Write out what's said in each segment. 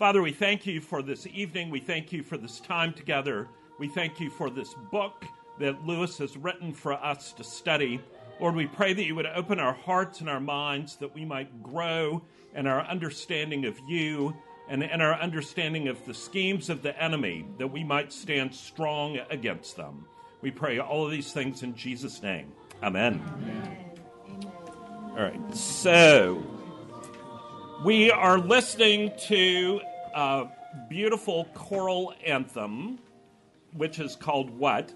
Father, we thank you for this evening. We thank you for this time together. We thank you for this book that Lewis has written for us to study. Lord, we pray that you would open our hearts and our minds that we might grow in our understanding of you and in our understanding of the schemes of the enemy, that we might stand strong against them. We pray all of these things in Jesus' name. Amen. Amen. All right, so we are listening to a beautiful choral anthem, which is called what?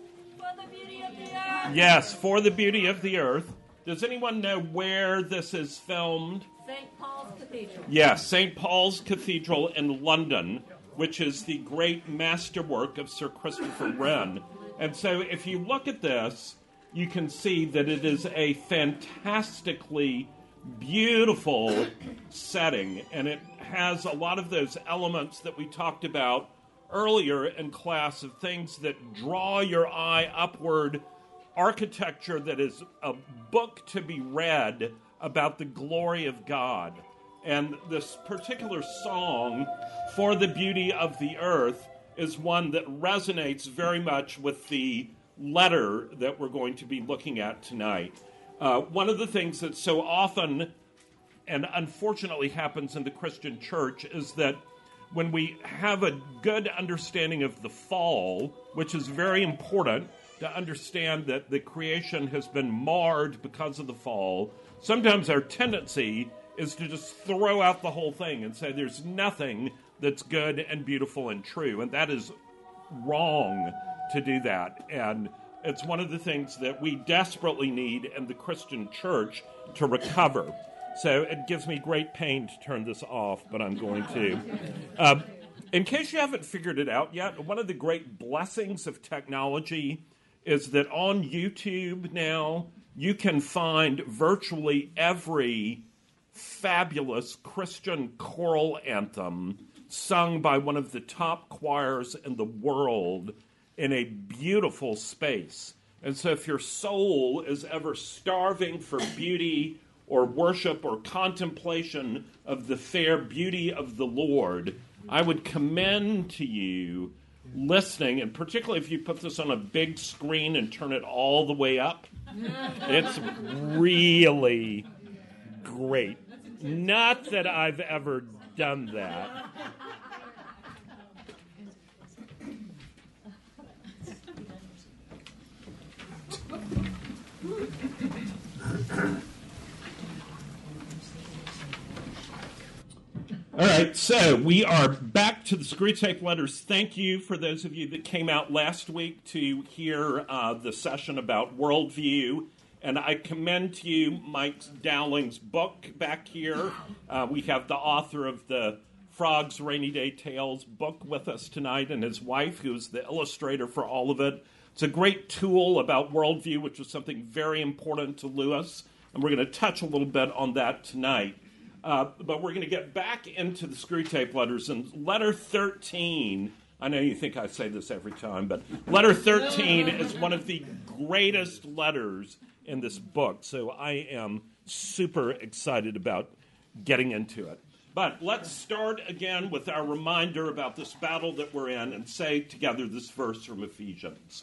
Yes, for the beauty of the earth. Does anyone know where this is filmed? St. Paul's Cathedral. Yes, St. Paul's Cathedral in London, which is the great masterwork of Sir Christopher Wren. And so if you look at this, you can see that it is a fantastically beautiful setting, and it has a lot of those elements that we talked about earlier in class of things that draw your eye upward architecture that is a book to be read about the glory of God. And this particular song, For the Beauty of the Earth, is one that resonates very much with the letter that we're going to be looking at tonight. Uh, one of the things that so often and unfortunately happens in the Christian church is that when we have a good understanding of the fall, which is very important, to understand that the creation has been marred because of the fall, sometimes our tendency is to just throw out the whole thing and say there's nothing that's good and beautiful and true. And that is wrong to do that. And it's one of the things that we desperately need in the Christian church to recover. So it gives me great pain to turn this off, but I'm going to. Uh, in case you haven't figured it out yet, one of the great blessings of technology is that on YouTube now you can find virtually every fabulous Christian choral anthem sung by one of the top choirs in the world in a beautiful space. And so, if your soul is ever starving for beauty or worship or contemplation of the fair beauty of the Lord, I would commend to you listening, and particularly if you put this on a big screen and turn it all the way up, it's really great. Not that I've ever done that. All right, so we are back to the Screwtape letters. Thank you for those of you that came out last week to hear uh, the session about worldview. And I commend to you Mike Dowling's book back here. Uh, we have the author of the Frog's Rainy Day Tales book with us tonight, and his wife, who's the illustrator for all of it. It's a great tool about worldview, which is something very important to Lewis, and we're going to touch a little bit on that tonight. Uh, but we're going to get back into the Screwtape letters. And letter 13, I know you think I say this every time, but letter 13 is one of the greatest letters in this book. So I am super excited about getting into it. But let's start again with our reminder about this battle that we're in and say together this verse from Ephesians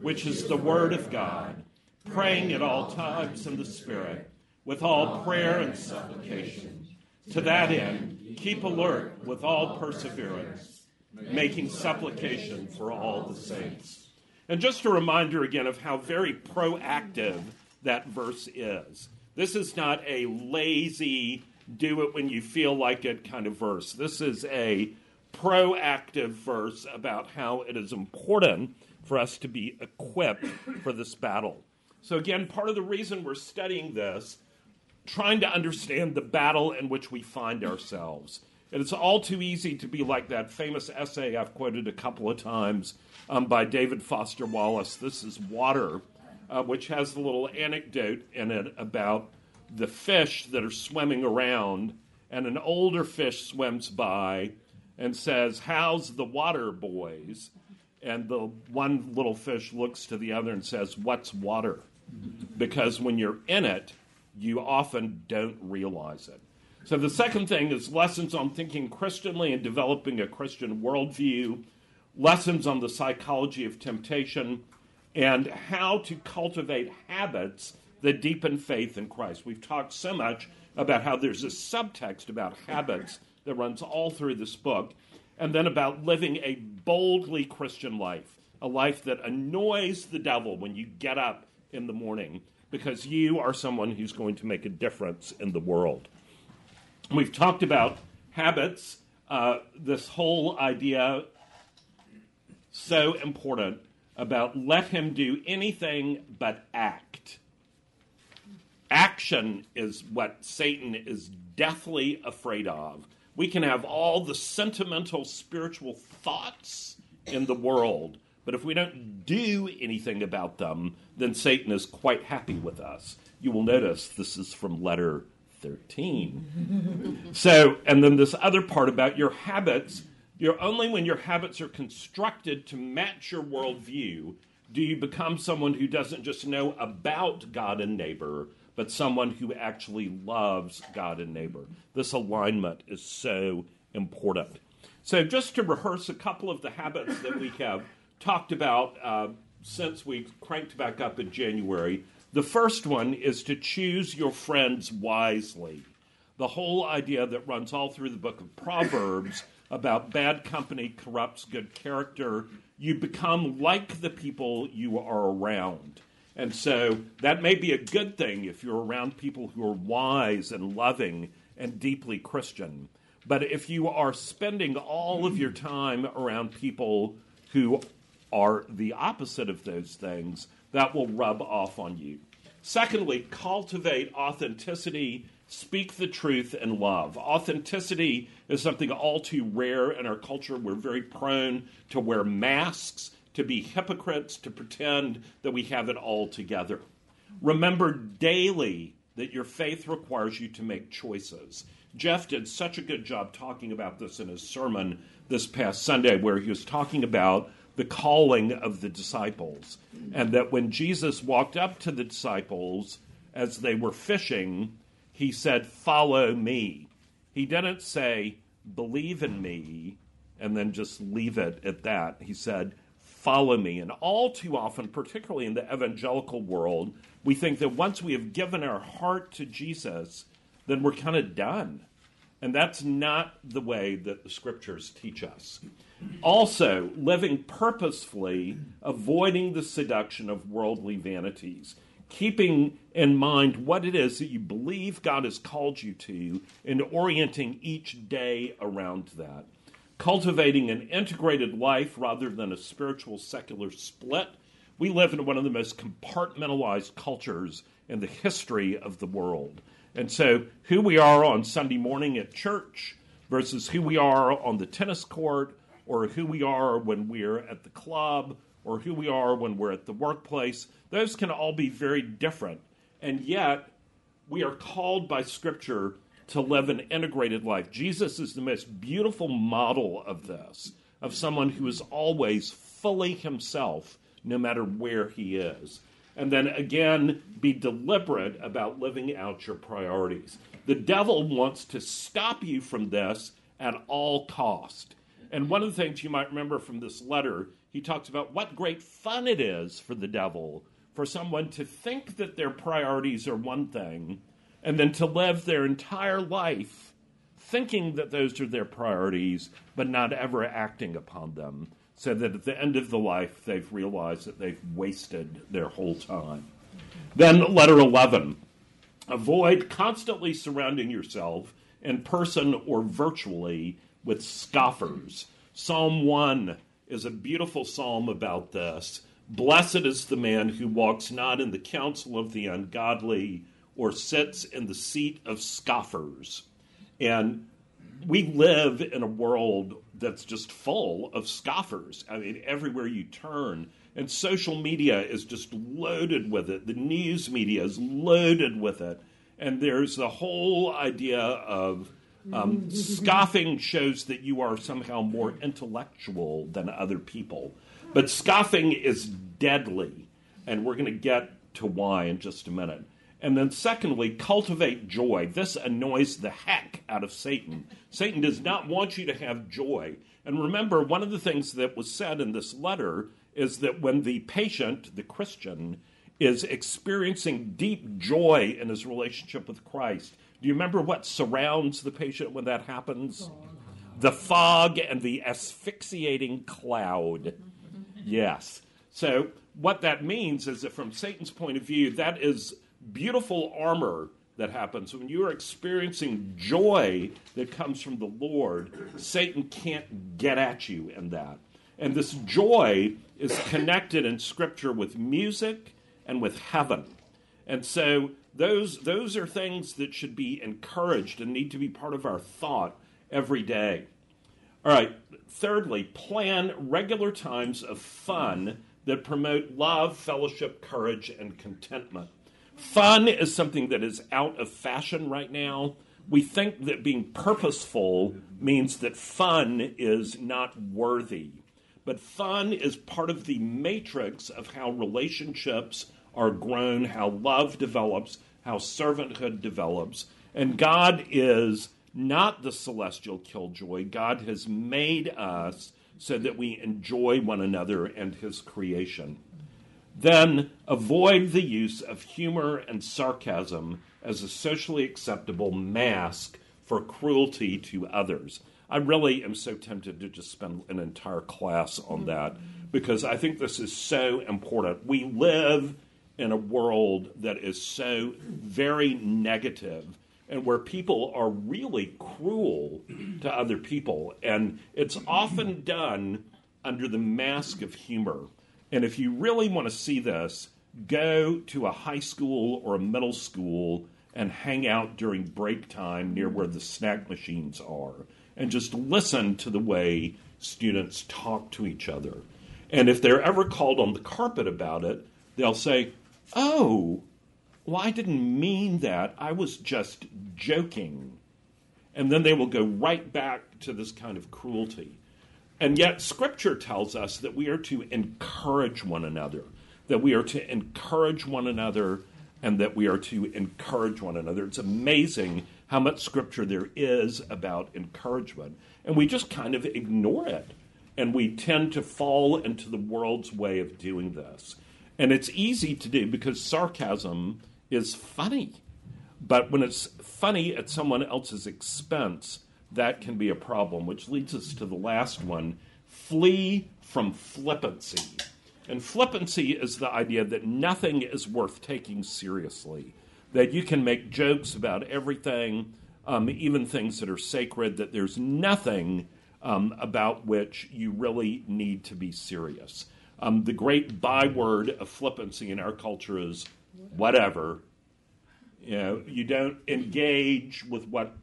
which is the word of God, praying at all times in the Spirit, with all prayer and supplication to that end, Keep alert with all perseverance, making supplication for all the saints. And just a reminder again of how very proactive that verse is. This is not a lazy, do it when you feel like it kind of verse. This is a proactive verse about how it is important for us to be equipped for this battle. So, again, part of the reason we're studying this, trying to understand the battle in which we find ourselves. And it's all too easy to be like that famous essay I've quoted a couple of times um, by David Foster Wallace. This is Water, uh, which has a little anecdote in it about the fish that are swimming around, and an older fish swims by and says, How's the water, boys? And the one little fish looks to the other and says, What's water? Because when you're in it, you often don't realize it. So the second thing is lessons on thinking Christianly and developing a Christian worldview, lessons on the psychology of temptation, and how to cultivate habits that deepen faith in Christ. We've talked so much about how there's a subtext about habits that runs all through this book, and then about living a boldly Christian life, a life that annoys the devil when you get up in the morning because you are someone who's going to make a difference in the world. We've talked about habits, uh, this whole idea so important about let him do anything but act. Action is what Satan is deathly afraid of we can have all the sentimental spiritual thoughts in the world, but if we don't do anything about them, then Satan is quite happy with us. You will notice this is from letter 13. so, and then this other part about your habits, you're only when your habits are constructed to match your worldview do you become someone who doesn't just know about God and neighbor, but someone who actually loves God and neighbor. This alignment is so important. So, just to rehearse a couple of the habits that we have talked about uh, since we cranked back up in January, the first one is to choose your friends wisely. The whole idea that runs all through the book of Proverbs about bad company corrupts good character. You become like the people you are around. And so that may be a good thing if you're around people who are wise and loving and deeply Christian. But if you are spending all of your time around people who are the opposite of those things, that will rub off on you. Secondly, cultivate authenticity, speak the truth and love. Authenticity is something all too rare in our culture. We're very prone to wear masks to be hypocrites, to pretend that we have it all together. Remember daily that your faith requires you to make choices. Jeff did such a good job talking about this in his sermon this past Sunday, where he was talking about the calling of the disciples. And that when Jesus walked up to the disciples as they were fishing, he said, Follow me. He didn't say, Believe in me, and then just leave it at that. He said, follow me. And all too often, particularly in the evangelical world, we think that once we have given our heart to Jesus, then we're kind of done. And that's not the way that the scriptures teach us. Also, living purposefully, avoiding the seduction of worldly vanities, keeping in mind what it is that you believe God has called you to, and orienting each day around that cultivating an integrated life rather than a spiritual secular split. We live in one of the most compartmentalized cultures in the history of the world. And so, who we are on Sunday morning at church versus who we are on the tennis court, or who we are when we're at the club, or who we are when we're at the workplace, those can all be very different. And yet, we are called by Scripture to live an integrated life. Jesus is the most beautiful model of this, of someone who is always fully himself, no matter where he is. And then again, be deliberate about living out your priorities. The devil wants to stop you from this at all cost. And one of the things you might remember from this letter, he talks about what great fun it is for the devil for someone to think that their priorities are one thing and then to live their entire life thinking that those are their priorities, but not ever acting upon them, so that at the end of the life they've realized that they've wasted their whole time. Then, letter 11 avoid constantly surrounding yourself in person or virtually with scoffers. Psalm 1 is a beautiful psalm about this. Blessed is the man who walks not in the counsel of the ungodly or sits in the seat of scoffers. And we live in a world that's just full of scoffers. I mean, everywhere you turn. And social media is just loaded with it. The news media is loaded with it. And there's the whole idea of um, scoffing shows that you are somehow more intellectual than other people. But scoffing is deadly, and we're going to get to why in just a minute. And then, secondly, cultivate joy. This annoys the heck out of Satan. Satan does not want you to have joy. And remember, one of the things that was said in this letter is that when the patient, the Christian, is experiencing deep joy in his relationship with Christ, do you remember what surrounds the patient when that happens? The fog and the asphyxiating cloud. Yes. So, what that means is that from Satan's point of view, that is beautiful armor that happens. When you are experiencing joy that comes from the Lord, Satan can't get at you in that. And this joy is connected in Scripture with music and with heaven. And so those, those are things that should be encouraged and need to be part of our thought every day. All right, thirdly, plan regular times of fun that promote love, fellowship, courage, and contentment. Fun is something that is out of fashion right now. We think that being purposeful means that fun is not worthy. But fun is part of the matrix of how relationships are grown, how love develops, how servanthood develops. And God is not the celestial killjoy. God has made us so that we enjoy one another and his creation. Then avoid the use of humor and sarcasm as a socially acceptable mask for cruelty to others. I really am so tempted to just spend an entire class on mm-hmm. that because I think this is so important. We live in a world that is so very negative and where people are really cruel to other people. And it's often done under the mask of humor. And if you really want to see this, go to a high school or a middle school and hang out during break time near where the snack machines are and just listen to the way students talk to each other. And if they're ever called on the carpet about it, they'll say, Oh, well, I didn't mean that. I was just joking. And then they will go right back to this kind of cruelty. And yet, Scripture tells us that we are to encourage one another, that we are to encourage one another, and that we are to encourage one another. It's amazing how much Scripture there is about encouragement. And we just kind of ignore it. And we tend to fall into the world's way of doing this. And it's easy to do because sarcasm is funny. But when it's funny at someone else's expense, that can be a problem, which leads us to the last one flee from flippancy. And flippancy is the idea that nothing is worth taking seriously, that you can make jokes about everything, um, even things that are sacred, that there's nothing um, about which you really need to be serious. Um, the great byword of flippancy in our culture is whatever. You know, you don't engage with what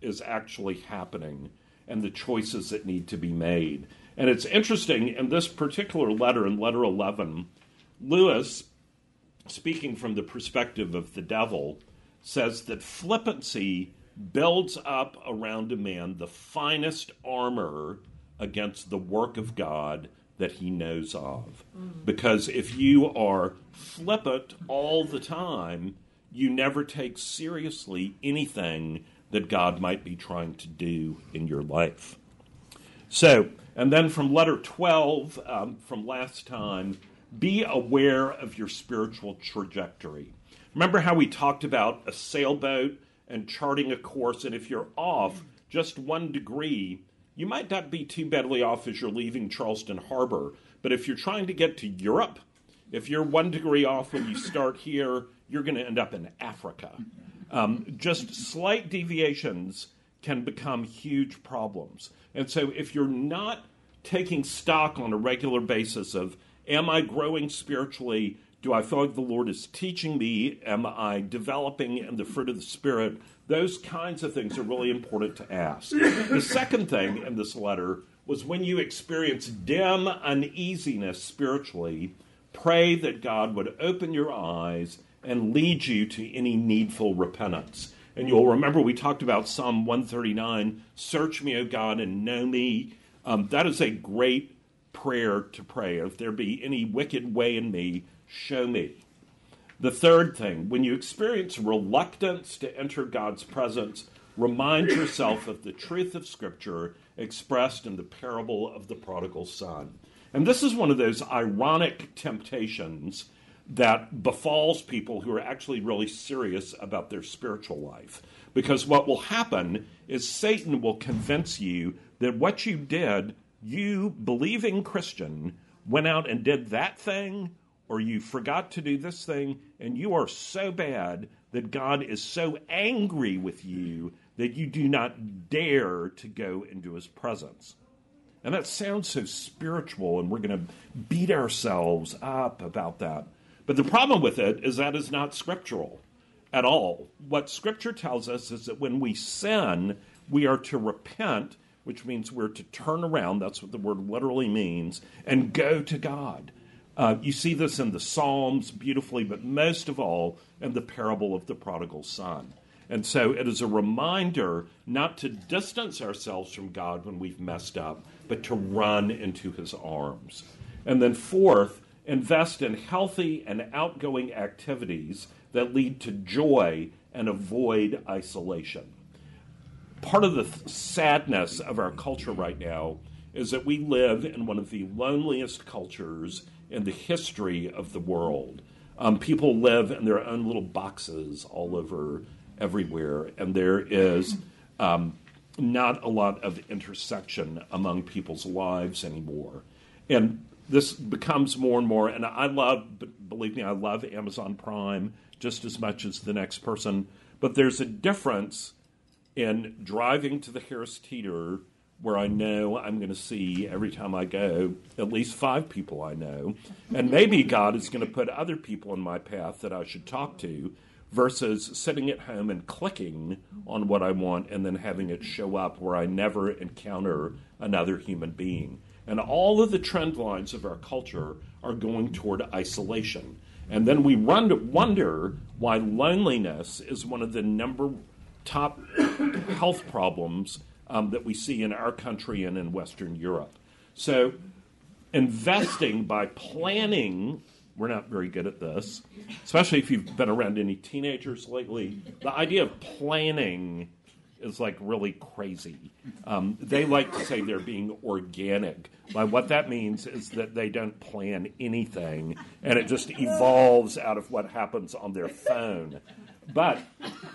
is actually happening and the choices that need to be made. And it's interesting in this particular letter, in letter 11, Lewis, speaking from the perspective of the devil, says that flippancy builds up around a man the finest armor against the work of God that he knows of. Mm. Because if you are flippant all the time, you never take seriously anything that God might be trying to do in your life. So, and then from letter 12 um, from last time, be aware of your spiritual trajectory. Remember how we talked about a sailboat and charting a course, and if you're off, just one degree, you might not be too badly off as you're leaving Charleston Harbor. But if you're trying to get to Europe, if you're one degree off when you start here, you're going to end up in Africa. Um, just slight deviations can become huge problems. And so if you're not taking stock on a regular basis of, am I growing spiritually? Do I feel like the Lord is teaching me? Am I developing in the fruit of the Spirit? Those kinds of things are really important to ask. The second thing in this letter was when you experience dim uneasiness spiritually, pray that God would open your eyes and lead you to any needful repentance. And you'll remember we talked about Psalm 139 Search me, O God, and know me. Um, that is a great prayer to pray. If there be any wicked way in me, show me. The third thing, when you experience reluctance to enter God's presence, remind yourself of the truth of Scripture expressed in the parable of the prodigal son. And this is one of those ironic temptations that befalls people who are actually really serious about their spiritual life. Because what will happen is Satan will convince you that what you did, you believing Christian, went out and did that thing, or you forgot to do this thing, and you are so bad that God is so angry with you that you do not dare to go into his presence. And that sounds so spiritual, and we're going to beat ourselves up about that. But the problem with it is that is not scriptural at all. What scripture tells us is that when we sin, we are to repent, which means we're to turn around. That's what the word literally means, and go to God. Uh, you see this in the Psalms beautifully, but most of all in the parable of the prodigal son. And so it is a reminder not to distance ourselves from God when we've messed up, but to run into his arms. And then, fourth, invest in healthy and outgoing activities that lead to joy and avoid isolation. Part of the th- sadness of our culture right now is that we live in one of the loneliest cultures in the history of the world. Um, people live in their own little boxes all over everywhere, and there is um, not a lot of intersection among people's lives anymore. And this becomes more and more, and I love, believe me, I love Amazon Prime just as much as the next person, but there's a difference in driving to the Harris Teeter where I know I'm going to see every time I go at least five people I know. And maybe God is going to put other people in my path that I should talk to versus sitting at home and clicking on what I want and then having it show up where I never encounter another human being. And all of the trend lines of our culture are going toward isolation. And then we wonder why loneliness is one of the number top health problems um, that we see in our country and in Western Europe. So, investing by planning we're not very good at this, especially if you've been around any teenagers lately. The idea of planning is like really crazy. Um, they like to say they're being organic. By what that means is that they don't plan anything, and it just evolves out of what happens on their phone. But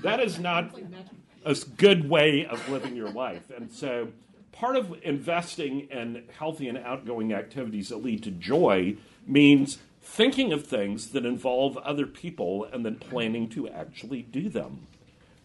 that is not a good way of living your life, and so part of investing in healthy and outgoing activities that lead to joy means thinking of things that involve other people and then planning to actually do them.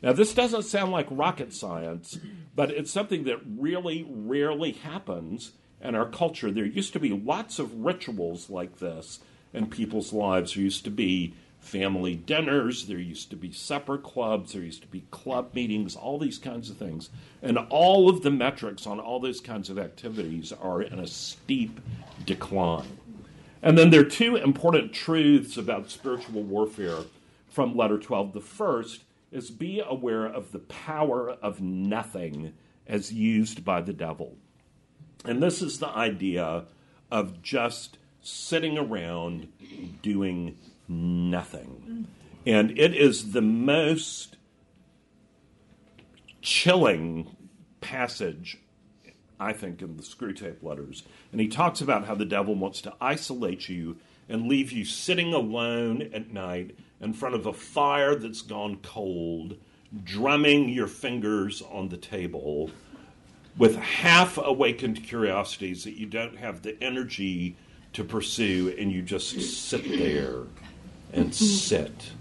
Now, this doesn't sound like rocket science, but it's something that really rarely happens in our culture. There used to be lots of rituals like this in people's lives. There used to be family dinners, there used to be supper clubs, there used to be club meetings, all these kinds of things. And all of the metrics on all those kinds of activities are in a steep decline. And then there are two important truths about spiritual warfare from letter 12. The first is be aware of the power of nothing as used by the devil. And this is the idea of just sitting around doing nothing. And it is the most chilling passage I think, in the Screwtape letters. And he talks about how the devil wants to isolate you and leave you sitting alone at night in front of a fire that's gone cold, drumming your fingers on the table, with half awakened curiosities that you don't have the energy to pursue, and you just sit there and sit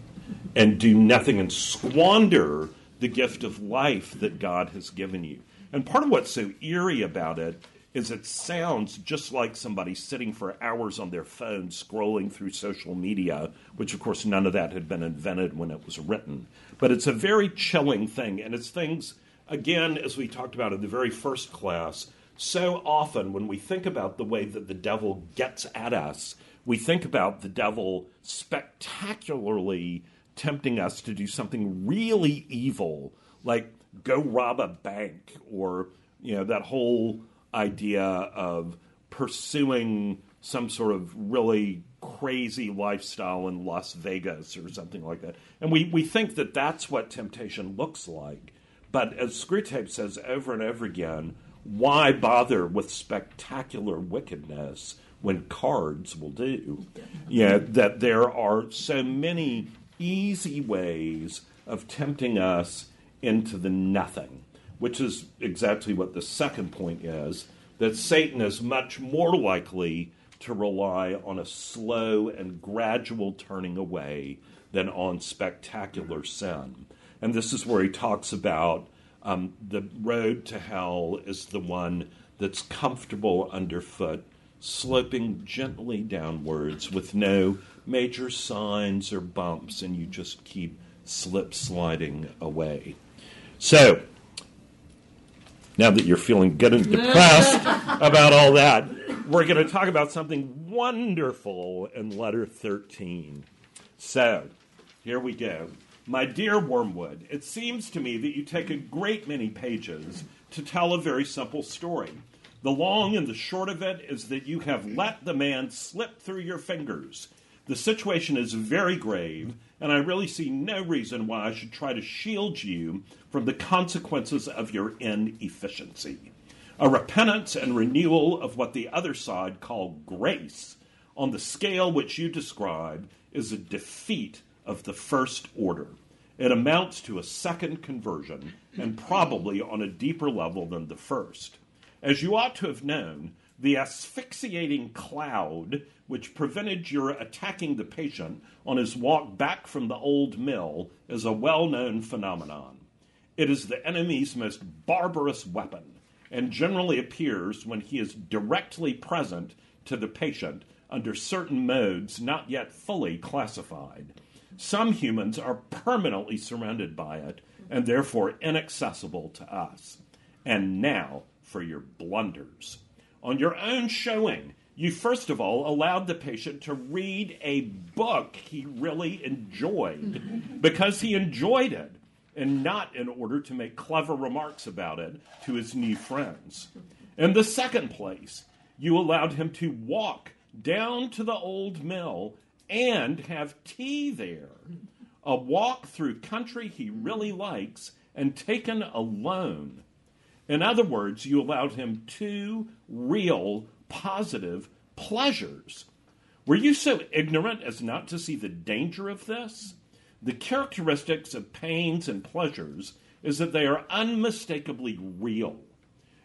and do nothing and squander the gift of life that God has given you. And part of what's so eerie about it is it sounds just like somebody sitting for hours on their phone scrolling through social media, which of course none of that had been invented when it was written. But it's a very chilling thing, and it's things, again, as we talked about in the very first class, so often when we think about the way that the devil gets at us, we think about the devil spectacularly tempting us to do something really evil, like go rob a bank or you know that whole idea of pursuing some sort of really crazy lifestyle in Las Vegas or something like that. And we, we think that that's what temptation looks like. But as Screwtape says over and over again, why bother with spectacular wickedness when cards will do? Yeah, that there are so many easy ways of tempting us into the nothing which is exactly what the second point is that Satan is much more likely to rely on a slow and gradual turning away than on spectacular sin. And this is where he talks about um, the road to hell is the one that's comfortable underfoot, sloping gently downwards with no major signs or bumps, and you just keep slip sliding away. So, now that you're feeling good and depressed about all that, we're going to talk about something wonderful in letter 13. So, here we go. My dear Wormwood, it seems to me that you take a great many pages to tell a very simple story. The long and the short of it is that you have let the man slip through your fingers. The situation is very grave, and I really see no reason why I should try to shield you from the consequences of your inefficiency. A repentance and renewal of what the other side call grace, on the scale which you describe, is a defeat of the first order. It amounts to a second conversion, and probably on a deeper level than the first. As you ought to have known, the asphyxiating cloud which prevented your attacking the patient on his walk back from the old mill is a well known phenomenon. It is the enemy's most barbarous weapon and generally appears when he is directly present to the patient under certain modes not yet fully classified. Some humans are permanently surrounded by it and therefore inaccessible to us. And now for your blunders. On your own showing, you first of all allowed the patient to read a book he really enjoyed because he enjoyed it and not in order to make clever remarks about it to his new friends. In the second place, you allowed him to walk down to the old mill and have tea there. A walk through country he really likes and taken alone. In other words, you allowed him two real positive pleasures. Were you so ignorant as not to see the danger of this? The characteristics of pains and pleasures is that they are unmistakably real,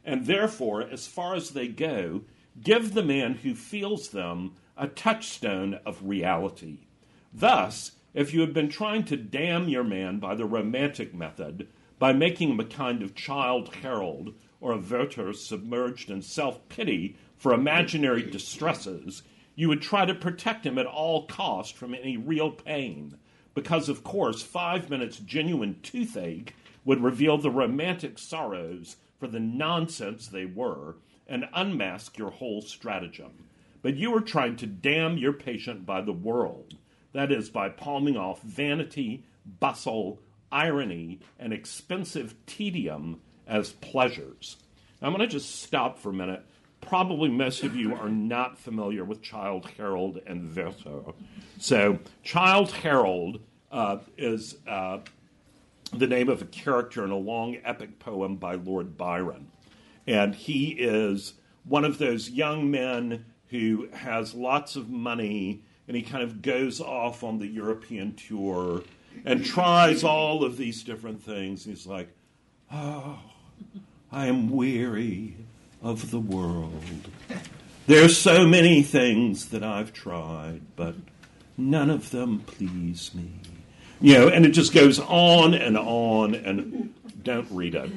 and therefore, as far as they go, give the man who feels them a touchstone of reality. Thus, if you have been trying to damn your man by the romantic method, by making him a kind of Childe Harold or a Werther submerged in self pity for imaginary distresses, you would try to protect him at all cost from any real pain. Because, of course, five minutes genuine toothache would reveal the romantic sorrows for the nonsense they were and unmask your whole stratagem. But you are trying to damn your patient by the world, that is, by palming off vanity, bustle, irony, and expensive tedium as pleasures. I'm going to just stop for a minute. Probably most of you are not familiar with Childe Harold and Werther. So, Childe Harold uh, is uh, the name of a character in a long epic poem by Lord Byron. And he is one of those young men who has lots of money and he kind of goes off on the European tour and tries all of these different things. He's like, oh, I am weary of the world. There's so many things that I've tried, but none of them please me. You know, and it just goes on and on, and don't read it.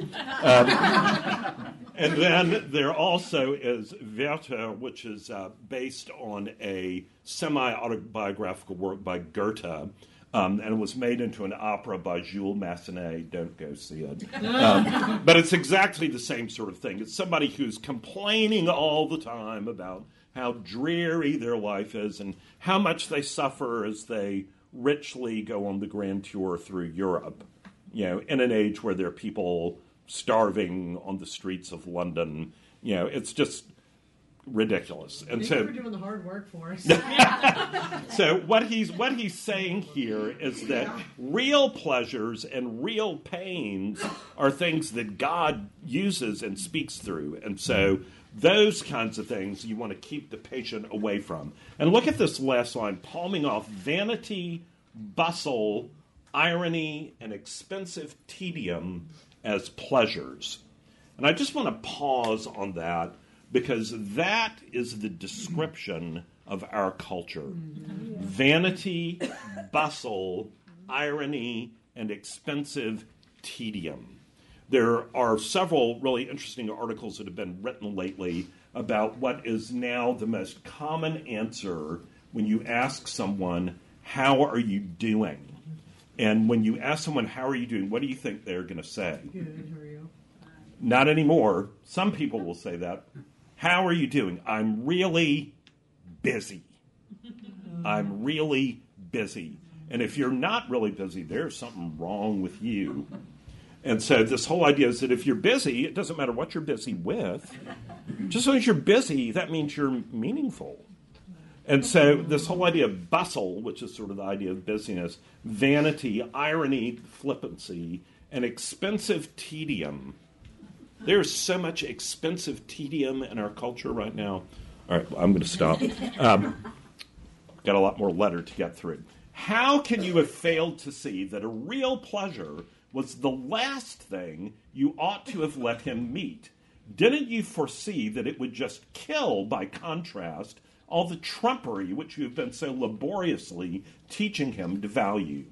Um, and then there also is Werther, which is uh, based on a semi autobiographical work by Goethe. Um, and it was made into an opera by Jules Massenet. Don't go see it. Um, but it's exactly the same sort of thing. It's somebody who's complaining all the time about how dreary their life is and how much they suffer as they richly go on the grand tour through Europe. You know, in an age where there are people starving on the streets of London. You know, it's just ridiculous. And Thank so you for doing the hard work for us. so what he's what he's saying here is that yeah. real pleasures and real pains are things that God uses and speaks through, and so. Those kinds of things you want to keep the patient away from. And look at this last line palming off vanity, bustle, irony, and expensive tedium as pleasures. And I just want to pause on that because that is the description of our culture vanity, bustle, irony, and expensive tedium. There are several really interesting articles that have been written lately about what is now the most common answer when you ask someone, How are you doing? And when you ask someone, How are you doing? what do you think they're going to say? Good, how are you? Not anymore. Some people will say that. How are you doing? I'm really busy. I'm really busy. And if you're not really busy, there's something wrong with you. And so this whole idea is that if you're busy, it doesn't matter what you're busy with. Just as long as you're busy, that means you're meaningful. And so, this whole idea of bustle, which is sort of the idea of busyness, vanity, irony, flippancy, and expensive tedium. There's so much expensive tedium in our culture right now. All right, well, I'm going to stop. Um, got a lot more letter to get through. How can you have failed to see that a real pleasure was the last thing you ought to have let him meet? Didn't you foresee that it would just kill, by contrast, all the trumpery which you have been so laboriously teaching him to value,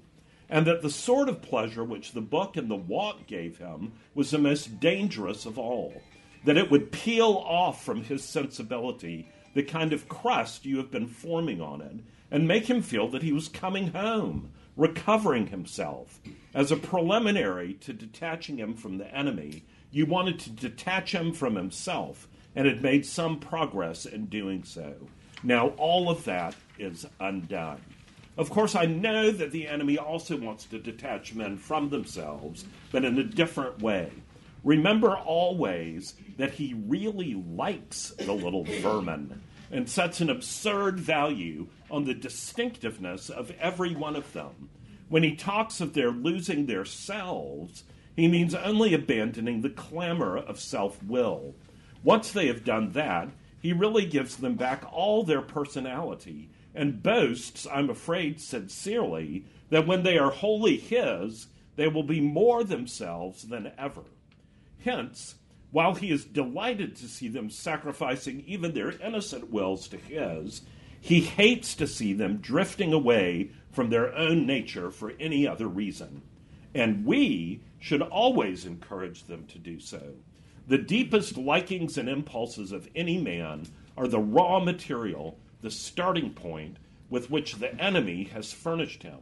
and that the sort of pleasure which the book and the walk gave him was the most dangerous of all, that it would peel off from his sensibility the kind of crust you have been forming on it, and make him feel that he was coming home, recovering himself. As a preliminary to detaching him from the enemy, you wanted to detach him from himself, and had made some progress in doing so. Now, all of that is undone. Of course, I know that the enemy also wants to detach men from themselves, but in a different way. Remember always that he really likes the little vermin and sets an absurd value on the distinctiveness of every one of them. When he talks of their losing their selves, he means only abandoning the clamor of self will. Once they have done that, he really gives them back all their personality and boasts, I'm afraid sincerely, that when they are wholly his, they will be more themselves than ever. Hence, while he is delighted to see them sacrificing even their innocent wills to his, he hates to see them drifting away from their own nature for any other reason. And we should always encourage them to do so. The deepest likings and impulses of any man are the raw material, the starting point with which the enemy has furnished him.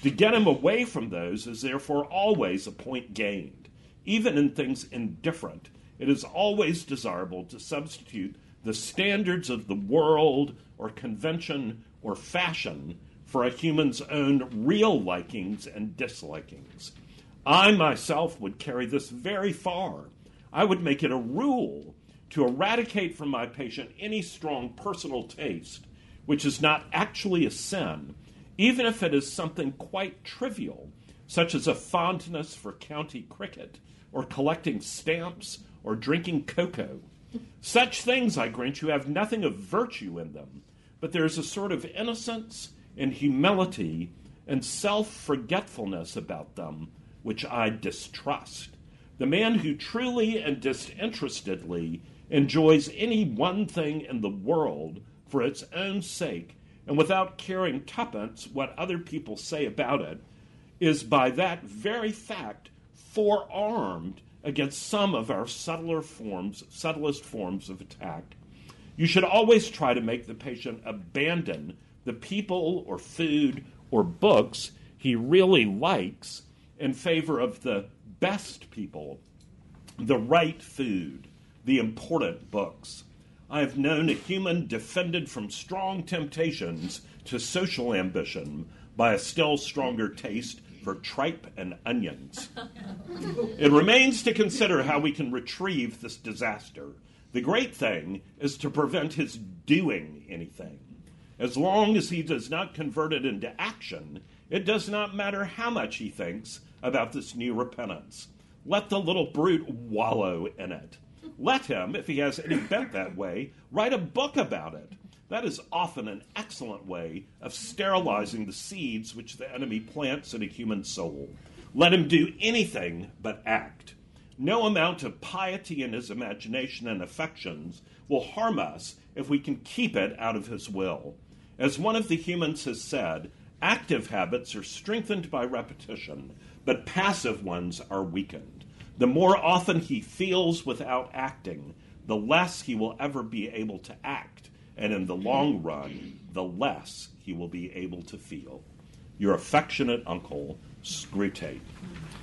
To get him away from those is therefore always a point gained. Even in things indifferent, it is always desirable to substitute the standards of the world or convention or fashion for a human's own real likings and dislikings. I myself would carry this very far I would make it a rule to eradicate from my patient any strong personal taste, which is not actually a sin, even if it is something quite trivial, such as a fondness for county cricket, or collecting stamps, or drinking cocoa. Such things, I grant you, have nothing of virtue in them, but there is a sort of innocence and humility and self forgetfulness about them which I distrust. The man who truly and disinterestedly enjoys any one thing in the world for its own sake and without caring tuppence what other people say about it is by that very fact forearmed against some of our subtler forms, subtlest forms of attack. You should always try to make the patient abandon the people or food or books he really likes in favor of the best people, the right food, the important books. I have known a human defended from strong temptations to social ambition by a still stronger taste for tripe and onions. it remains to consider how we can retrieve this disaster. The great thing is to prevent his doing anything. As long as he does not convert it into action, it does not matter how much he thinks about this new repentance. Let the little brute wallow in it. Let him, if he has any bent that way, write a book about it. That is often an excellent way of sterilizing the seeds which the enemy plants in a human soul. Let him do anything but act. No amount of piety in his imagination and affections will harm us if we can keep it out of his will. As one of the humans has said, active habits are strengthened by repetition, but passive ones are weakened. The more often he feels without acting, the less he will ever be able to act and in the long run, the less he will be able to feel. Your affectionate uncle, Screwtape.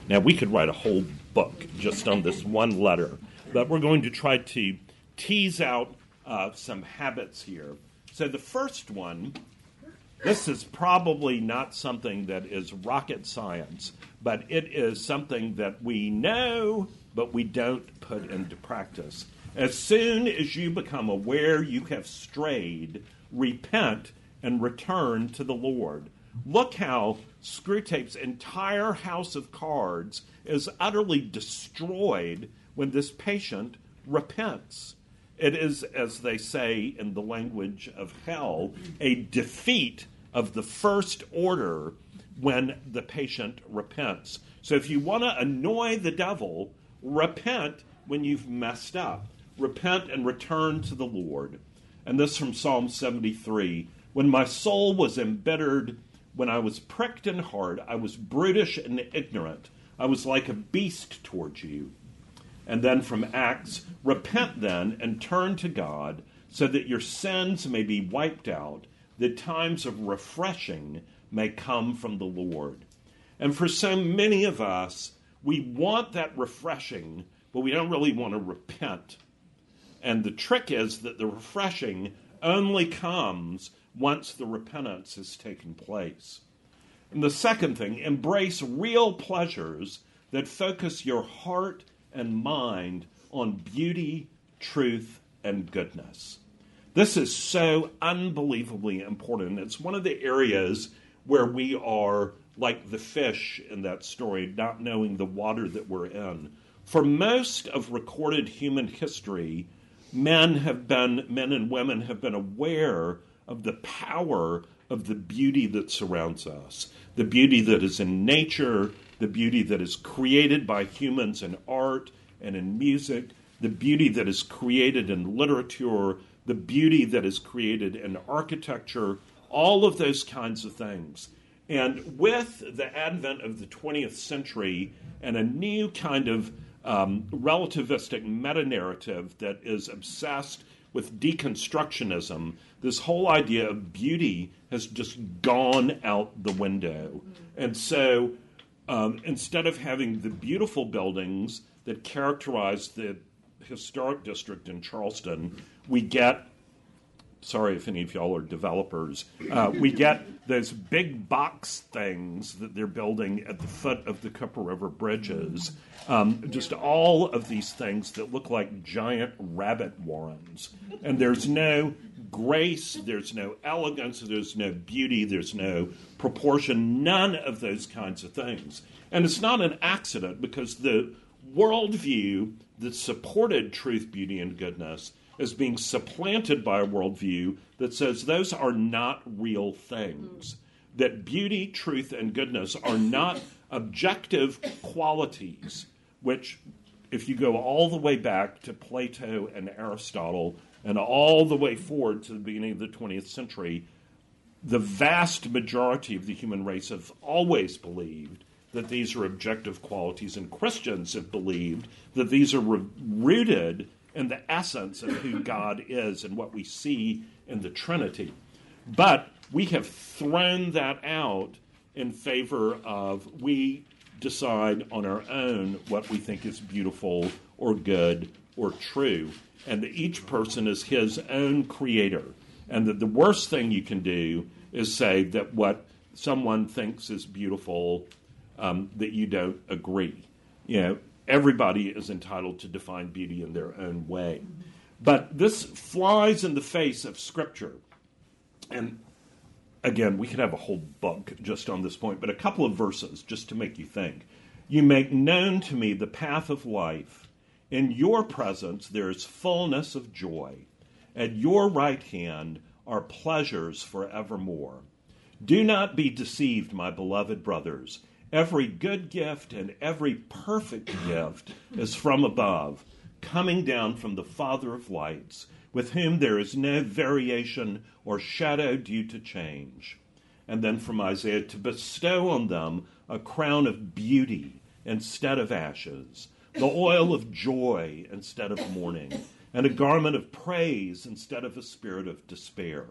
Now, we could write a whole book just on this one letter, but we're going to try to tease out uh, some habits here. So, the first one this is probably not something that is rocket science, but it is something that we know, but we don't put into practice. As soon as you become aware you have strayed, repent and return to the Lord. Look how Screwtape's entire house of cards is utterly destroyed when this patient repents. It is, as they say in the language of hell, a defeat of the first order when the patient repents. So if you want to annoy the devil, repent when you've messed up. Repent and return to the Lord. And this from Psalm 73 When my soul was embittered, when I was pricked in heart, I was brutish and ignorant. I was like a beast towards you. And then from Acts Repent then and turn to God, so that your sins may be wiped out, that times of refreshing may come from the Lord. And for so many of us, we want that refreshing, but we don't really want to repent and the trick is that the refreshing only comes once the repentance has taken place. And the second thing, embrace real pleasures that focus your heart and mind on beauty, truth, and goodness. This is so unbelievably important. It's one of the areas where we are like the fish in that story, not knowing the water that we're in. For most of recorded human history, men have been, men and women have been aware of the power of the beauty that surrounds us, the beauty that is in nature, the beauty that is created by humans in art and in music, the beauty that is created in literature, the beauty that is created in architecture, all of those kinds of things. And with the advent of the 20th century and a new kind of um, relativistic meta narrative that is obsessed with deconstructionism, this whole idea of beauty has just gone out the window. And so um, instead of having the beautiful buildings that characterize the historic district in Charleston, we get sorry if any of y'all are developers. Uh, we get those big box things that they're building at the foot of the Cooper River bridges. Um, just all of these things that look like giant rabbit warrens. And there's no grace, there's no elegance, there's no beauty, there's no proportion, none of those kinds of things. And it's not an accident because the worldview that supported truth, beauty, and goodness is being supplanted by a worldview that says those are not real things. That beauty, truth, and goodness are not objective qualities which if you go all the way back to Plato and Aristotle and all the way forward to the beginning of the 20th century, the vast majority of the human race have always believed that these are objective qualities, and Christians have believed that these are re- rooted in the essence of who God is and what we see in the Trinity. But we have thrown that out in favor of we decide on our own what we think is beautiful or good or true, and that each person is his own creator. And that the worst thing you can do is say that what someone thinks is beautiful, um, that you don't agree. You know, everybody is entitled to define beauty in their own way. But this flies in the face of Scripture. And again, we could have a whole book just on this point, but a couple of verses just to make you think. You make known to me the path of life. In your presence there is fullness of joy. At your right hand are pleasures forevermore. Do not be deceived, my beloved brothers. Every good gift and every perfect gift is from above, coming down from the Father of lights with whom there is no variation or shadow due to change. And then from Isaiah, to bestow on them a crown of beauty instead of ashes, the oil of joy instead of mourning, and a garment of praise instead of a spirit of despair.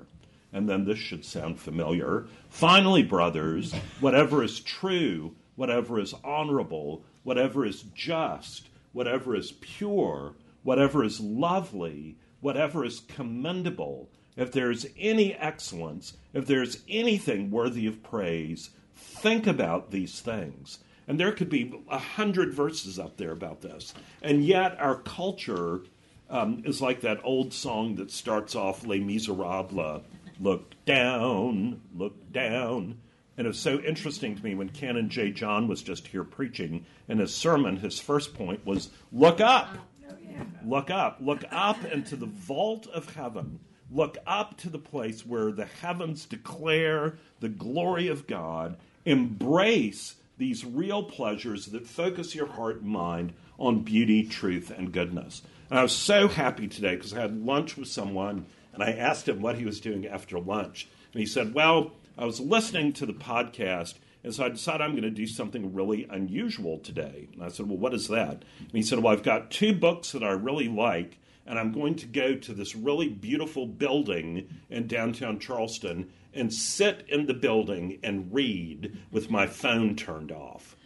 And then this should sound familiar. Finally, brothers, whatever is true, whatever is honorable, whatever is just, whatever is pure, whatever is lovely, whatever is commendable, if there's any excellence, if there's anything worthy of praise, think about these things. And there could be a hundred verses up there about this. And yet, our culture um, is like that old song that starts off Les Miserables look down, look down. And it was so interesting to me when Canon J. John was just here preaching, in his sermon, his first point was look up. Look up. Look up into the vault of heaven. Look up to the place where the heavens declare the glory of God. Embrace these real pleasures that focus your heart and mind on beauty, truth, and goodness. And I was so happy today because I had lunch with someone and I asked him what he was doing after lunch. And he said, Well, I was listening to the podcast and so I decided I'm going to do something really unusual today. And I said, Well, what is that? And he said, Well, I've got two books that I really like, and I'm going to go to this really beautiful building in downtown Charleston and sit in the building and read with my phone turned off.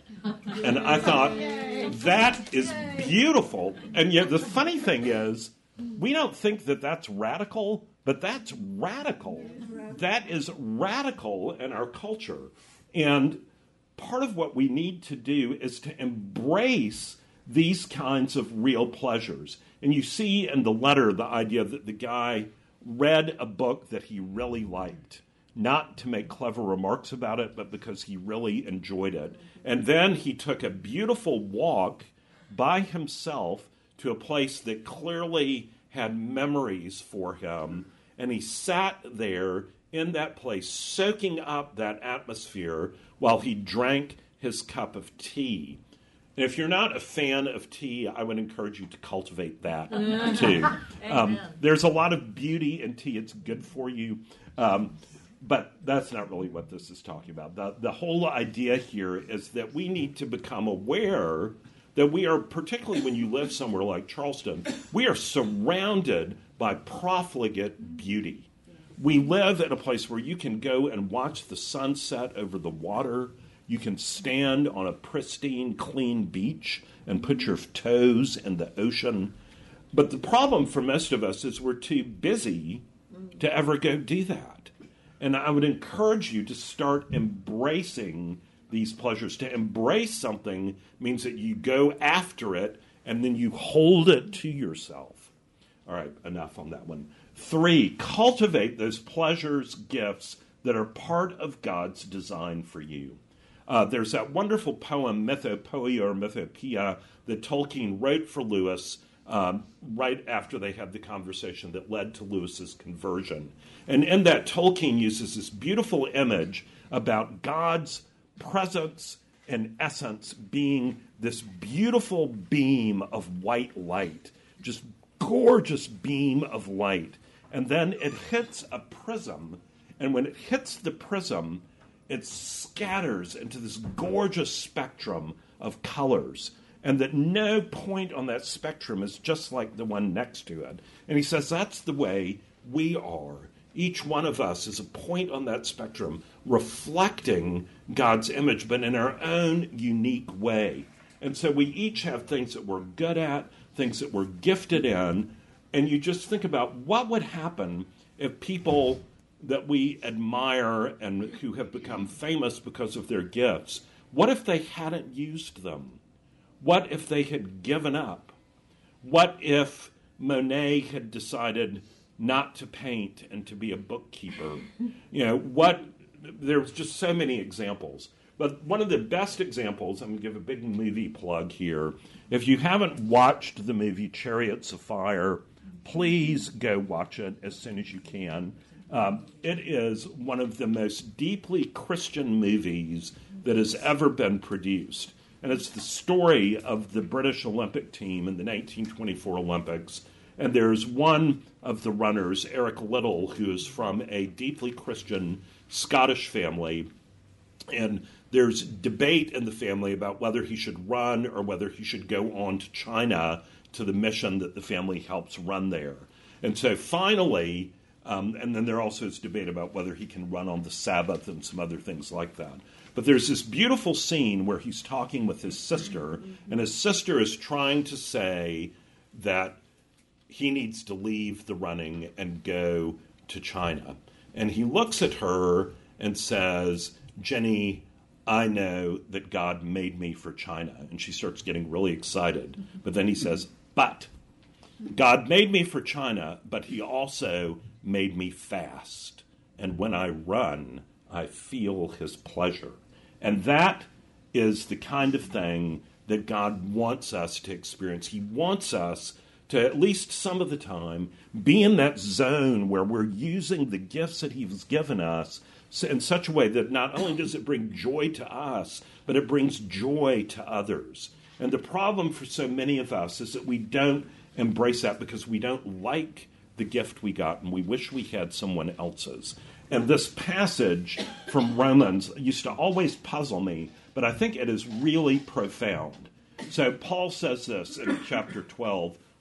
And I thought, that is beautiful. And yet, the funny thing is, we don't think that that's radical, but that's radical. That is radical in our culture. And part of what we need to do is to embrace these kinds of real pleasures. And you see in the letter the idea that the guy read a book that he really liked, not to make clever remarks about it, but because he really enjoyed it. And then he took a beautiful walk by himself to a place that clearly had memories for him. And he sat there in that place, soaking up that atmosphere while he drank his cup of tea. And if you're not a fan of tea, I would encourage you to cultivate that too. Um, there's a lot of beauty in tea, it's good for you. Um, but that's not really what this is talking about. The, the whole idea here is that we need to become aware that we are, particularly when you live somewhere like Charleston, we are surrounded by profligate beauty. We live in a place where you can go and watch the sunset over the water. You can stand on a pristine, clean beach and put your toes in the ocean. But the problem for most of us is we're too busy to ever go do that. And I would encourage you to start embracing these pleasures. To embrace something means that you go after it and then you hold it to yourself. All right, enough on that one. Three, cultivate those pleasures, gifts that are part of God's design for you. Uh, there's that wonderful poem, Mythopoeia or Mythopoeia, that Tolkien wrote for Lewis um, right after they had the conversation that led to Lewis's conversion. And in that, Tolkien uses this beautiful image about God's presence and essence, being this beautiful beam of white light, just gorgeous beam of light. And then it hits a prism, and when it hits the prism, it scatters into this gorgeous spectrum of colors. And that no point on that spectrum is just like the one next to it. And he says that's the way we are. Each one of us is a point on that spectrum reflecting God's image, but in our own unique way. And so we each have things that we're good at, things that we're gifted in. And you just think about what would happen if people that we admire and who have become famous because of their gifts, what if they hadn't used them? What if they had given up? What if Monet had decided not to paint and to be a bookkeeper? You know, what there's just so many examples. But one of the best examples, I'm going to give a big movie plug here. If you haven't watched the movie Chariots of Fire, please go watch it as soon as you can. Um, it is one of the most deeply Christian movies that has ever been produced. And it's the story of the British Olympic team in the 1924 Olympics. And there's one of the runners, Eric Liddell, who is from a deeply Christian Scottish family. And there's debate in the family about whether he should run or whether he should go on to China to the mission that the family helps run there. And so finally, um, and then there also is debate about whether he can run on the Sabbath and some other things like that. But there's this beautiful scene where he's talking with his sister, and his sister is trying to say that he needs to leave the running and go to China. And he looks at her and says, Jenny, I know that God made me for China. And she starts getting really excited. But then he says, But God made me for China, but he also made me fast. And when I run, I feel his pleasure. And that is the kind of thing that God wants us to experience. He wants us to, at least some of the time, be in that zone where we're using the gifts that He's given us in such a way that not only does it bring joy to us, but it brings joy to others. And the problem for so many of us is that we don't embrace that because we don't like the gift we got and we wish we had someone else's. And this passage from Romans used to always puzzle me, but I think it is really profound. So Paul says this in chapter 12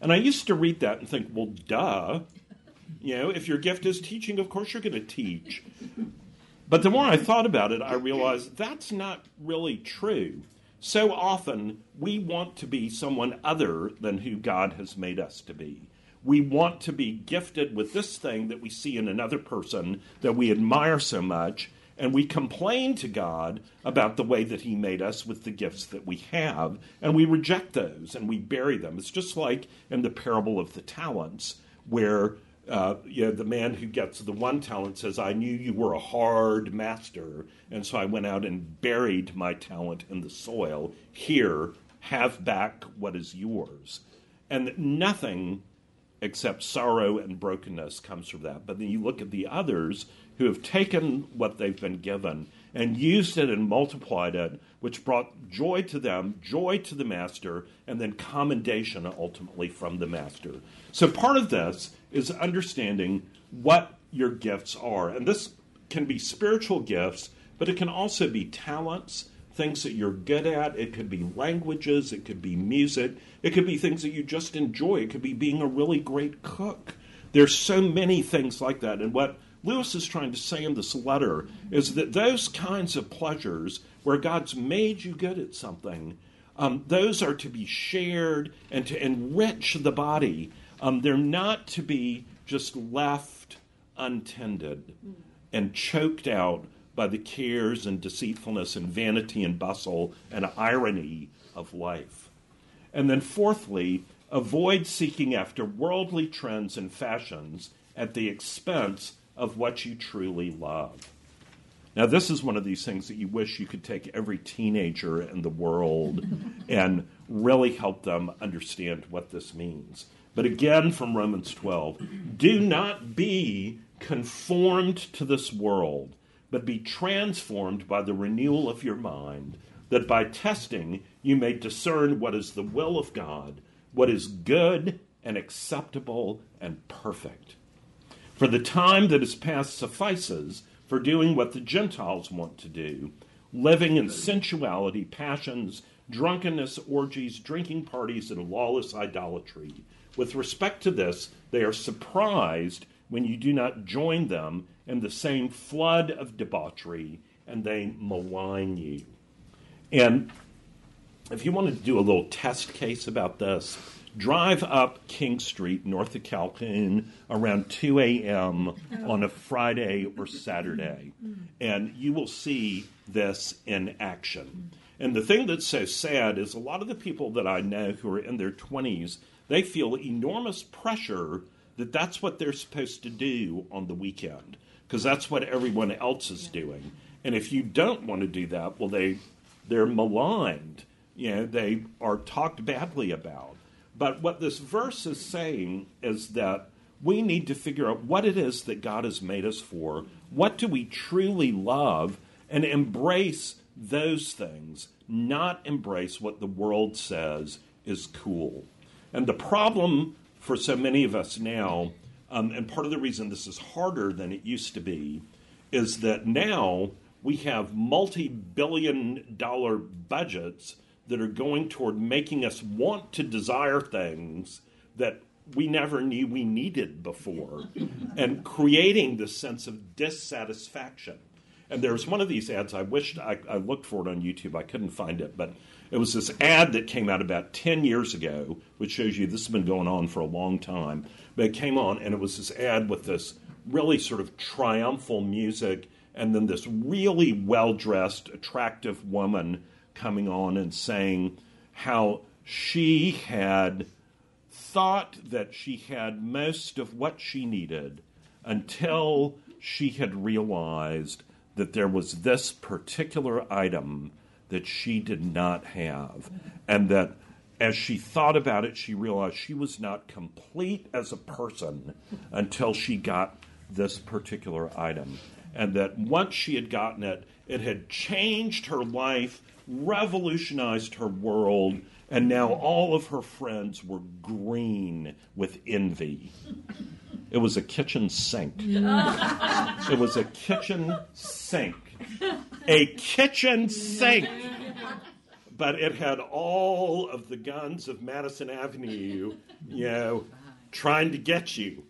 And I used to read that and think, well, duh. You know, if your gift is teaching, of course you're going to teach. But the more I thought about it, I realized that's not really true. So often, we want to be someone other than who God has made us to be we want to be gifted with this thing that we see in another person that we admire so much, and we complain to God about the way that He made us with the gifts that we have, and we reject those and we bury them. It's just like in the parable of the talents, where uh, you know, the man who gets the one talent says, I knew you were a hard master, and so I went out and buried my talent in the soil. Here, have back what is yours. And nothing except sorrow and brokenness comes from that. But then you look at the others who have taken what they've been given and used it and multiplied it, which brought joy to them, joy to the master, and then commendation ultimately from the master. So part of this is understanding what your gifts are. And this can be spiritual gifts, but it can also be talents things that you're good at. It could be languages, it could be music, it could be things that you just enjoy. It could be being a really great cook. There's so many things like that. And what Lewis is trying to say in this letter is that those kinds of pleasures where God's made you good at something, um, those are to be shared and to enrich the body. Um, they're not to be just left untended and choked out by the cares and deceitfulness and vanity and bustle and irony of life. And then, fourthly, avoid seeking after worldly trends and fashions at the expense of what you truly love. Now, this is one of these things that you wish you could take every teenager in the world and really help them understand what this means. But again, from Romans 12, do not be conformed to this world, but be transformed by the renewal of your mind, that by testing you may discern what is the will of God, what is good and acceptable and perfect. For the time that is past suffices for doing what the Gentiles want to do, living in sensuality, passions, drunkenness, orgies, drinking parties, and lawless idolatry. With respect to this, they are surprised when you do not join them in the same flood of debauchery and they malign you. And if you wanted to do a little test case about this, drive up King Street north of Calhoun around 2 a.m. on a Friday or Saturday, and you will see this in action. And the thing that's so sad is a lot of the people that I know who are in their 20s, they feel enormous pressure that that's what they're supposed to do on the weekend because that's what everyone else is doing. And if you don't want to do that, well, they they're maligned. You know, they are talked badly about. But what this verse is saying is that we need to figure out what it is that God has made us for. What do we truly love? And embrace those things, not embrace what the world says is cool. And the problem for so many of us now, um, and part of the reason this is harder than it used to be, is that now we have multi billion dollar budgets that are going toward making us want to desire things that we never knew we needed before and creating this sense of dissatisfaction. And there's one of these ads, I wished I, I, looked for it on YouTube, I couldn't find it, but it was this ad that came out about 10 years ago, which shows you this has been going on for a long time. But it came on, and it was this ad with this really sort of triumphal music, and then this really well dressed, attractive woman coming on and saying how she had thought that she had most of what she needed until she had realized that there was this particular item that she did not have. And that as she thought about it, she realized she was not complete as a person until she got this particular item. And that once she had gotten it, it had changed her life revolutionized her world, and now all of her friends were green with envy. It was a kitchen sink. it was a kitchen sink. A kitchen sink. But it had all of the guns of Madison Avenue, you know, trying to get you.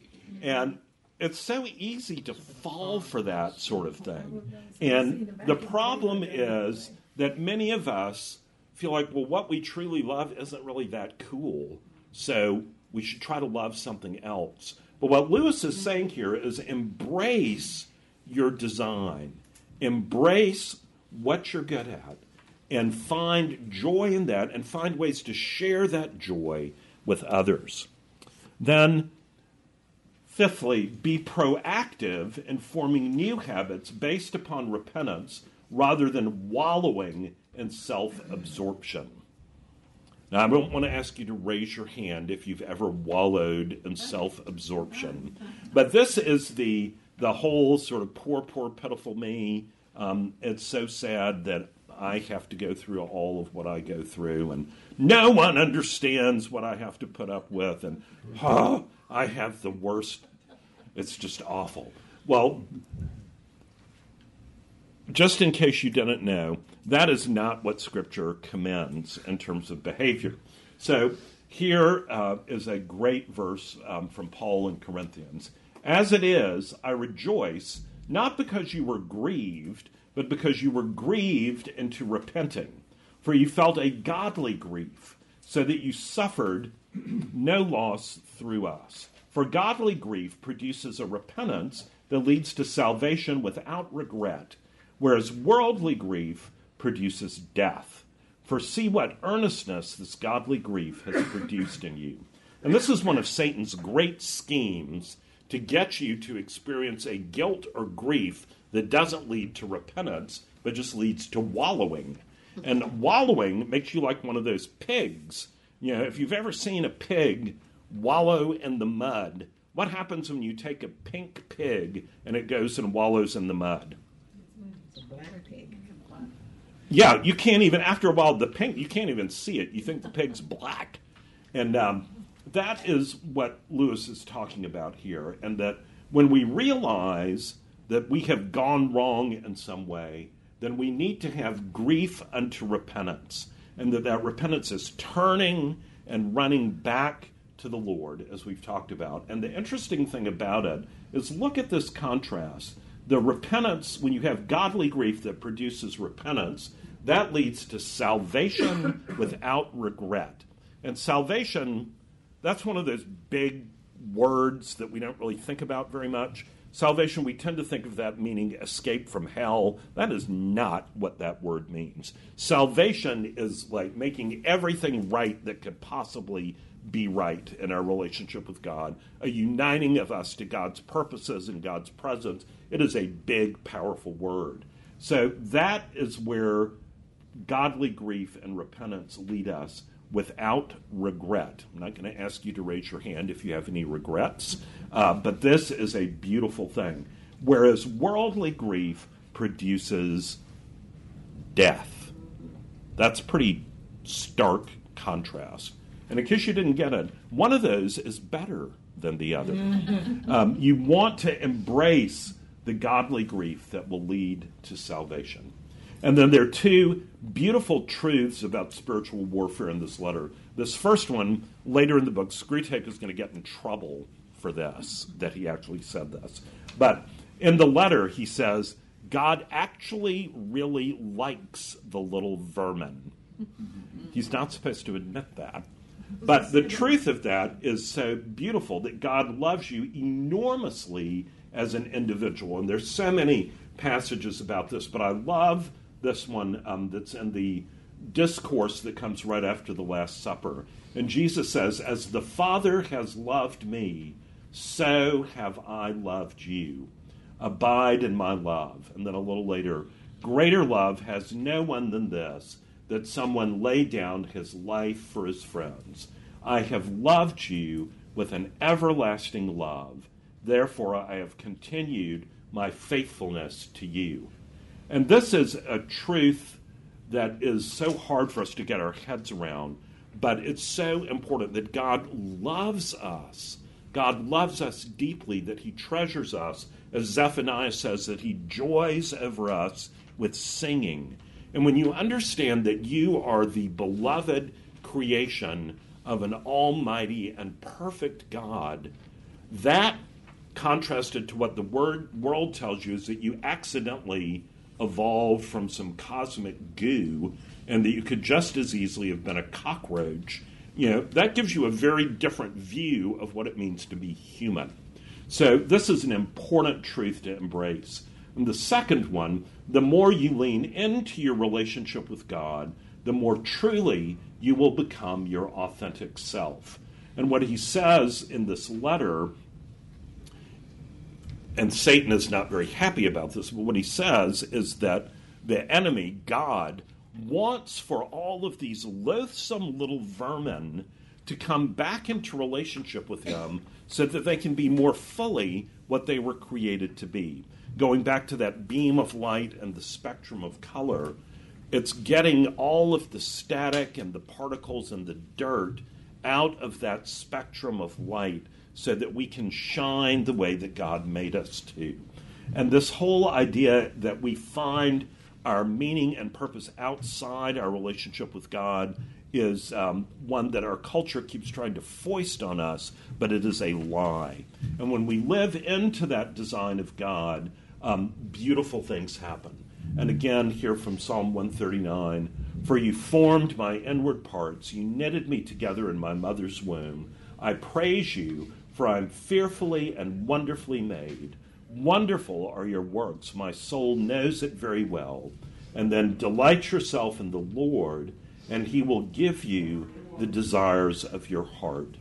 And it's so easy to fall for that sort of thing. And the problem is that many of us feel like, well, what we truly love isn't really that cool, so we should try to love something else. But what Lewis is saying here is embrace your design, embrace what you're good at, and find joy in that and find ways to share that joy with others. Then, fifthly, be proactive in forming new habits based upon repentance rather than wallowing in self absorption. Now, I don't want to ask you to raise your hand if you've ever wallowed in self absorption, but this is the, the whole sort of poor, poor, pitiful me. Um, it's so sad that I have to go through all of what I go through, and no one understands what I have to put up with, and oh, I have the worst. It's just awful. Well, just in case you didn't know, that is not what Scripture commends in terms of behavior. So here uh, is a great verse um, from Paul in Corinthians. As it is, I rejoice, not because you were grieved, but because you were grieved into repenting. For you felt a godly grief, so that you suffered no loss through us. For godly grief produces a repentance that leads to salvation without regret whereas worldly grief produces death. For see what earnestness this godly grief has produced in you. And this is one of Satan's great schemes to get you to experience a guilt or grief that doesn't lead to repentance, but just leads to wallowing. And wallowing makes you like one of those pigs. You know, if you've ever seen a pig wallow in the mud, what happens when you take a pink pig and it goes and wallows in the mud? Yeah, you can't even, after a while, the pink, you can't even see it. You think the pig's black. And um, that is what Lewis is talking about here. And that when we realize that we have gone wrong in some way, then we need to have grief unto repentance. And that that repentance is turning and running back to the Lord, as we've talked about. And the interesting thing about it is look at this contrast. The repentance, when you have godly grief that produces repentance, that leads to salvation without regret. And salvation, that's one of those big words that we don't really think about very much. Salvation, we tend to think of that meaning escape from hell. That is not what that word means. Salvation is like making everything right that could possibly be right in our relationship with God, a uniting of us to God's purposes and God's presence. It is a big, powerful word. So that is where godly grief and repentance lead us without regret. I'm not going to ask you to raise your hand if you have any regrets, uh, but this is a beautiful thing. Whereas worldly grief produces death. That's pretty stark contrast. And in case you didn't get it, one of those is better than the other. Um, you want to embrace the godly grief that will lead to salvation. And then there are two beautiful truths about spiritual warfare in this letter. This first one, later in the book, Screwtape is going to get in trouble for this, that he actually said this. But in the letter, he says, God actually really likes the little vermin. He's not supposed to admit that. But the truth of that is so beautiful that God loves you enormously as an individual. And there's so many passages about this, but I love this one um, that's in the discourse that comes right after the Last Supper. And Jesus says, As the Father has loved me, so have I loved you. Abide in my love. And then a little later, greater love has no one than this, that someone lay down his life for his friends. I have loved you with an everlasting love. Therefore, I have continued my faithfulness to you. And this is a truth that is so hard for us to get our heads around, but it's so important that God loves us. God loves us deeply, that He treasures us. As Zephaniah says, that He joys over us with singing. And when you understand that you are the beloved creation of an almighty and perfect God, that contrasted to what the word, world tells you is that you accidentally evolved from some cosmic goo and that you could just as easily have been a cockroach, you know, that gives you a very different view of what it means to be human. So, this is an important truth to embrace. And the second one, the more you lean into your relationship with God, the more truly you will become your authentic self. And what he says in this letter and Satan is not very happy about this, but what he says is that the enemy, God, wants for all of these loathsome little vermin to come back into relationship with him so that they can be more fully what they were created to be. Going back to that beam of light and the spectrum of color, it's getting all of the static and the particles and the dirt out of that spectrum of light so that we can shine the way that God made us to. And this whole idea that we find our meaning and purpose outside our relationship with God is um, one that our culture keeps trying to foist on us, but it is a lie. And when we live into that design of God, um, beautiful things happen. And again, here from Psalm 139 For you formed my inward parts, you knitted me together in my mother's womb. I praise you for I am fearfully and wonderfully made. Wonderful are your works. My soul knows it very well. And then delight yourself in the Lord, and he will give you the desires of your heart.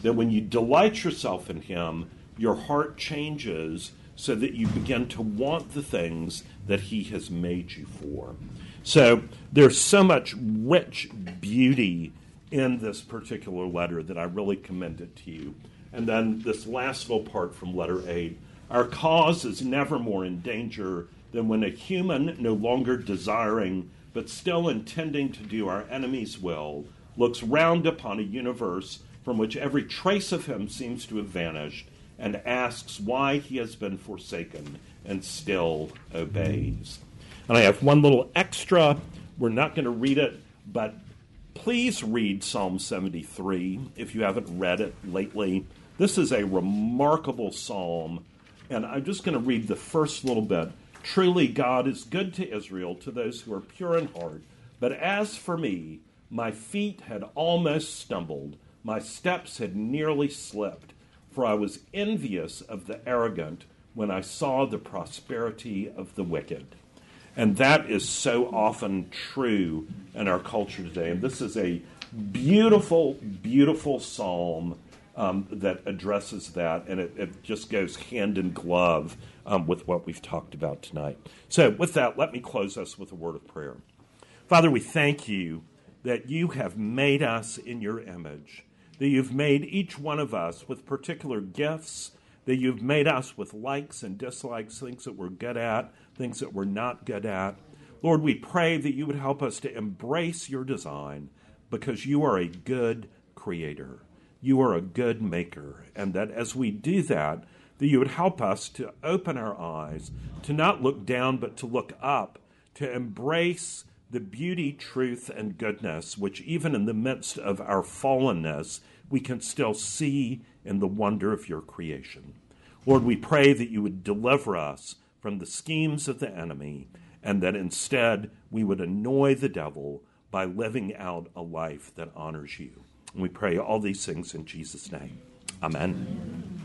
That when you delight yourself in him, your heart changes so that you begin to want the things that he has made you for. So there's so much rich beauty in this particular letter that I really commend it to you. And then this last little part from letter 8 our cause is never more in danger than when a human, no longer desiring, but still intending to do our enemy's will, looks round upon a universe from which every trace of him seems to have vanished and asks why he has been forsaken and still obeys. And I have one little extra. We're not going to read it, but please read Psalm 73 if you haven't read it lately. This is a remarkable psalm, and I'm just going to read the first little bit. Truly, God is good to Israel, to those who are pure in heart. But as for me, my feet had almost stumbled, my steps had nearly slipped, for I was envious of the arrogant when I saw the prosperity of the wicked. And that is so often true in our culture today. And this is a beautiful, beautiful psalm um, that addresses that, and it, it, just goes hand in glove um, with what we've talked about tonight. So, with that, let me close us with a word of prayer. Father, we thank you that you have made us in your image, that you've made each one of us with particular gifts, that you've made us with likes and dislikes, things that we're good at, things that we're not good at. Lord, we pray that you would help us to embrace your design because you are a good creator. You are a good maker. And that as we do that, that you would help us to open our eyes, to not look down, but to look up, to embrace the beauty, truth, and goodness, which even in the midst of our fallenness, we can still see in the wonder of your creation. Lord, we pray that you would deliver us from the schemes of the enemy, and that instead we would annoy the devil by living out a life that honors you. And we pray all these things in Jesus' name. Amen.